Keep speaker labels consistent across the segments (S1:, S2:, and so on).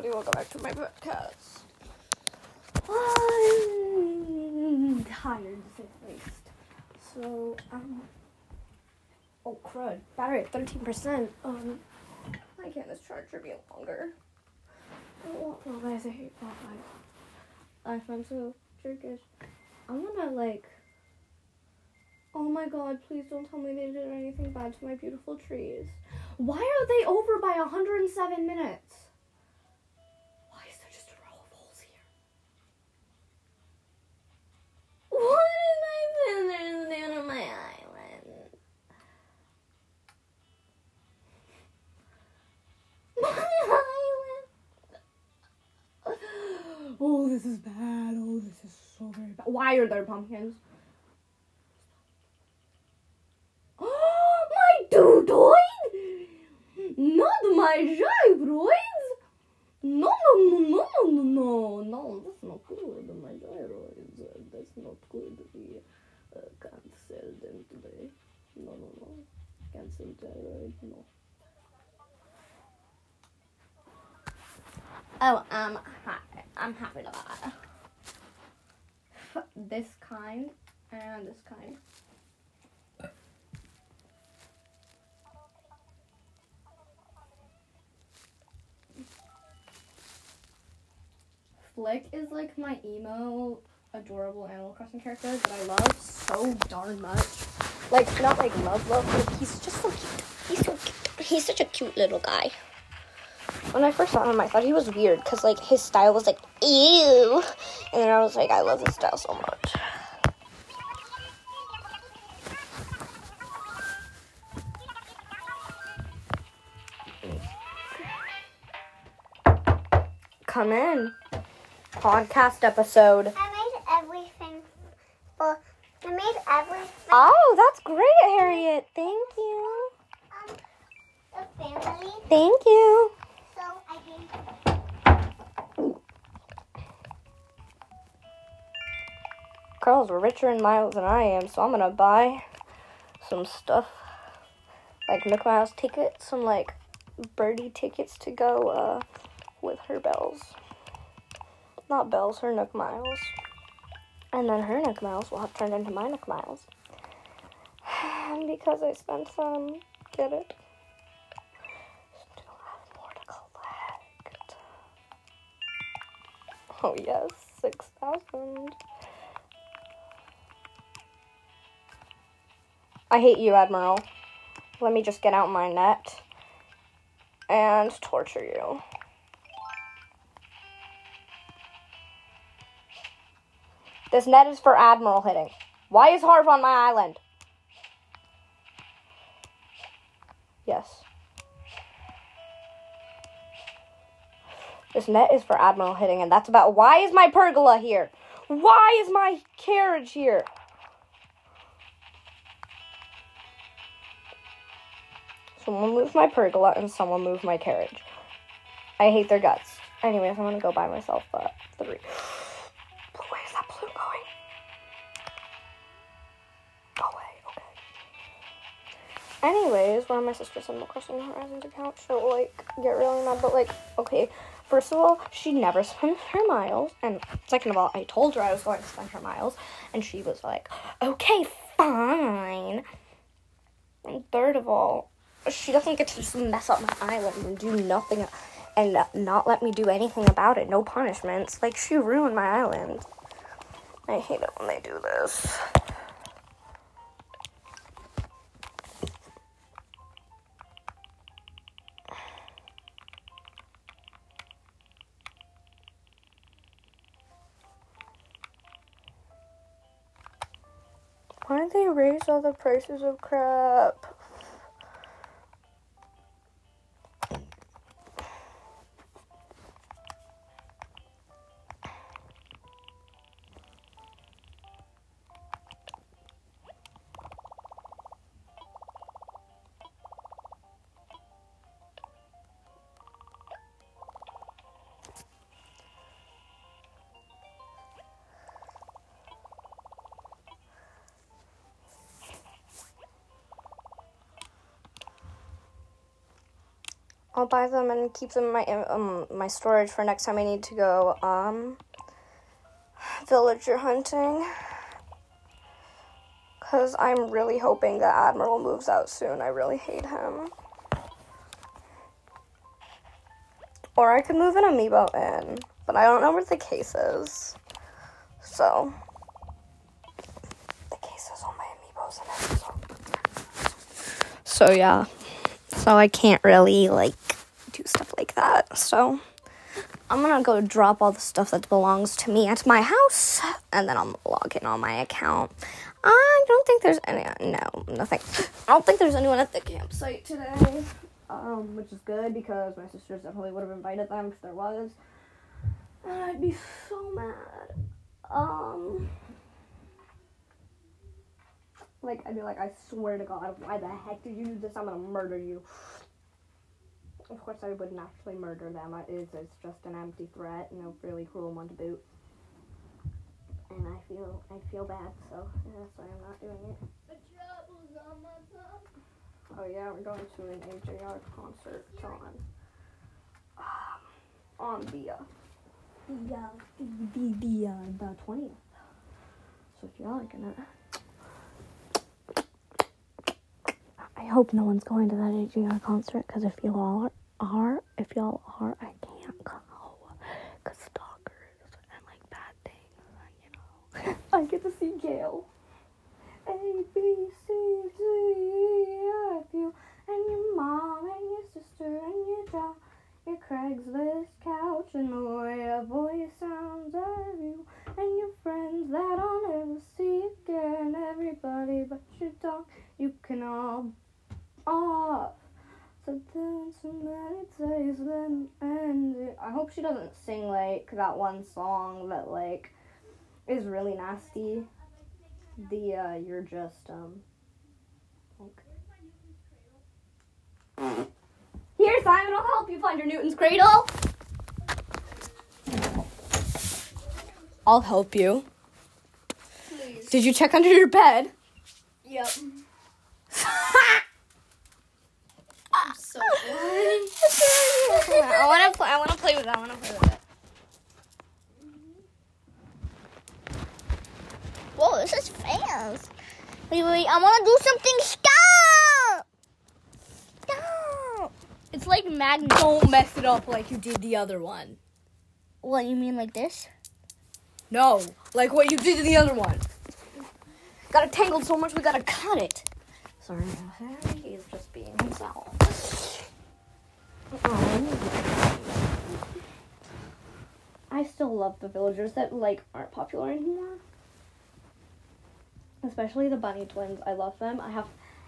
S1: everybody. Welcome back to my podcast. I'm tired, the least. So, um, oh crud, battery at 13%. Um, why can't this charger be longer? Oh, oh guys, I hate Wi-Fi. iPhone's so jerkish. I wanna, like, oh my god, please don't tell me they did anything bad to my beautiful trees. Why are they over by 107 minutes? Why is there just a row of holes here? What is my sister's doing on my island? My island. Oh, this is bad. Oh, this is so very bad. Why are there pumpkins? Oh, my doodle! Not my gyroids! No, no, no, no, no, no, no, that's not good. My gyroids, uh, that's not good. We uh, can't sell them today. No, no, no. Can't sell gyroids, no. Oh, um, hi. I'm happy to buy this kind and this kind. Flick is like my emo, adorable Animal Crossing character that I love so darn much. Like, not like love, love, but he's just so cute. He's so cute. He's such a cute little guy. When I first saw him, I thought he was weird because, like, his style was like, ew. And then I was like, I love his style so much. Come in. Podcast episode.
S2: I made everything for. I made everything.
S1: Oh, that's great, Harriet. Thank you.
S2: Um, the family.
S1: Thank you. We're richer in miles than I am, so I'm gonna buy some stuff like Mickey Mouse tickets, some like birdie tickets to go uh, with her bells. Not bells, her Nook Miles. And then her Nook Miles will have turned into my Nook Miles. And because I spent some, get it? Still have more to collect. Oh yes, 6,000. I hate you, Admiral. Let me just get out my net and torture you. This net is for Admiral hitting. Why is Harv on my island? Yes. This net is for Admiral hitting, and that's about. Why is my pergola here? Why is my carriage here? Someone move my pergola and someone move my carriage. I hate their guts. Anyways, I'm gonna go buy myself uh, three. Where is that balloon going? Go away, okay. Anyways, one of my sisters Animal Crossing Horizons account, she'll like get really mad, but like, okay, first of all, she never spent her miles, and second of all, I told her I was going to spend her miles, and she was like, okay, fine. And third of all, she doesn't get to just mess up my island and do nothing and not let me do anything about it. No punishments. Like, she ruined my island. I hate it when they do this. Why did they raise all the prices of crap? I'll buy them and keep them in my um my storage for next time I need to go um villager hunting. Cause I'm really hoping that Admiral moves out soon. I really hate him. Or I could move an amiibo in, but I don't know where the case is. So the case is on my amiibos in it. So, yeah. So I can't really like stuff like that. So I'm gonna go drop all the stuff that belongs to me at my house, and then I'll log in on my account. I don't think there's any. No, nothing. I don't think there's anyone at the campsite today, um, which is good because my sisters definitely would have invited them if there was. And I'd be so mad. Um, like I'd be like, I swear to God, why the heck did you do this? I'm gonna murder you. Of course, I wouldn't actually murder them. It is it's just an empty threat, and a really cruel one to boot. And I feel I feel bad, so that's why I'm not doing it. Oh yeah, we're going to an AJR concert on um, on the uh, the uh, the the uh, the twentieth. So if y'all are gonna. I hope no one's going to that AJR concert because if you all are, if y'all are, I can't go because stalkers and like bad things, you know. I get to see Gayle. A B C D E F U and your mom and your sister and your job, your Craigslist couch and the way a voice sounds of you and your friends that I'll never see again. Everybody but your dog, you can all off. So then somebody says then end it. I hope she doesn't sing like that one song that like is really nasty. The uh you're just um like Here Simon, I'll help you find your Newton's cradle. I'll help you.
S2: Please.
S1: Did you check under your bed?
S2: Yep. I'm so boring.
S1: I want to play. I want to play with it. I want to play with it.
S2: Whoa, this is fast. Wait, wait, I want to do something. Stop! Stop! It's like magnet.
S1: Don't mess it up like you did the other one.
S2: What, you mean like this?
S1: No, like what you did to the other one. Got it tangled so much we gotta cut it. Sorry, he's just being himself. I still love the villagers that like aren't popular anymore. Especially the bunny twins. I love them. I have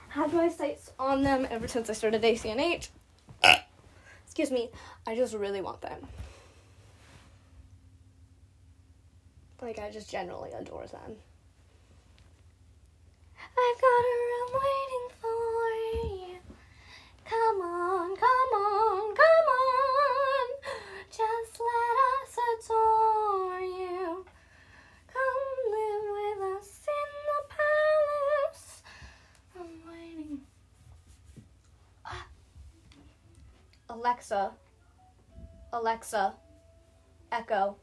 S1: had my sights on them ever since I started ACNH. Excuse me. I just really want them. Like I just generally adore them. I've got a room waiting for you. Come on, come on, come on. Just let us adore you. Come live with us in the palace. I'm waiting. Ah. Alexa. Alexa. Echo.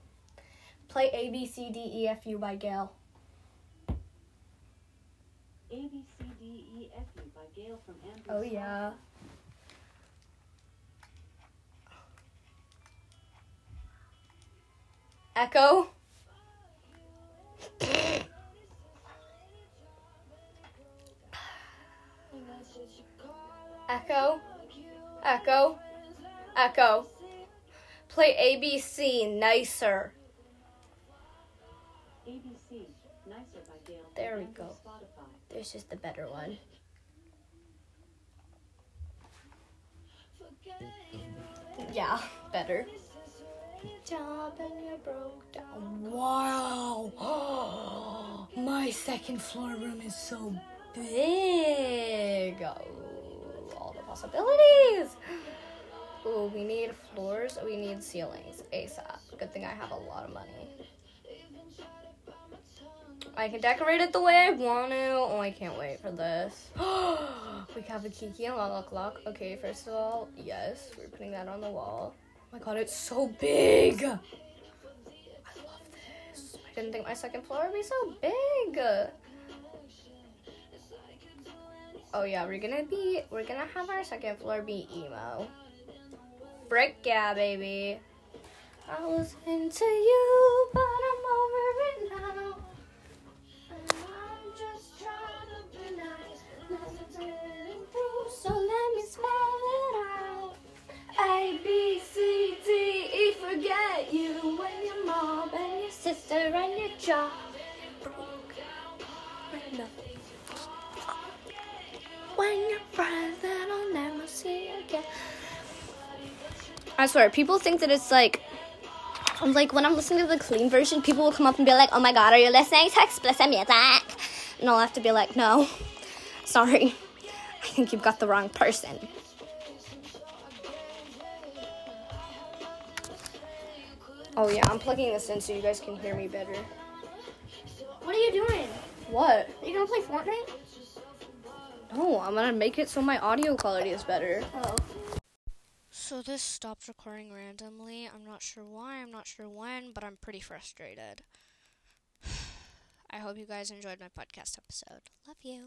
S1: Play A B C D E F U by Gayle.
S3: A B C D E F U by Gayle from Andrew.
S1: Oh yeah. Echo. Echo. Echo. Echo. Play ABC nicer.
S3: ABC Nicer by from
S1: There we go. There's just the better one. Yeah, better. Job and you broke down. Wow! My second floor room is so big. Oh, all the possibilities. Ooh, we need floors. We need ceilings ASAP. Good thing I have a lot of money. I can decorate it the way I want to. Oh, I can't wait for this. we have a Kiki and Lala clock. Okay, first of all, yes, we're putting that on the wall. Oh my god, it's so big. I love this. I didn't think my second floor would be so big. Oh yeah, we're gonna be we're gonna have our second floor be emo. Brick yeah, baby. I was into you, but I'm over it now. I swear, people think that it's like, I'm like when I'm listening to the clean version, people will come up and be like, "Oh my god, are you listening to explicit music?" And I'll have to be like, "No, sorry, I think you've got the wrong person." Oh yeah, I'm plugging this in so you guys can hear me better.
S2: What are you doing?
S1: What?
S2: Are you gonna play Fortnite?
S1: No, I'm gonna make it so my audio quality is better.
S2: Oh.
S4: So this stopped recording randomly. I'm not sure why, I'm not sure when, but I'm pretty frustrated. I hope you guys enjoyed my podcast episode. Love you.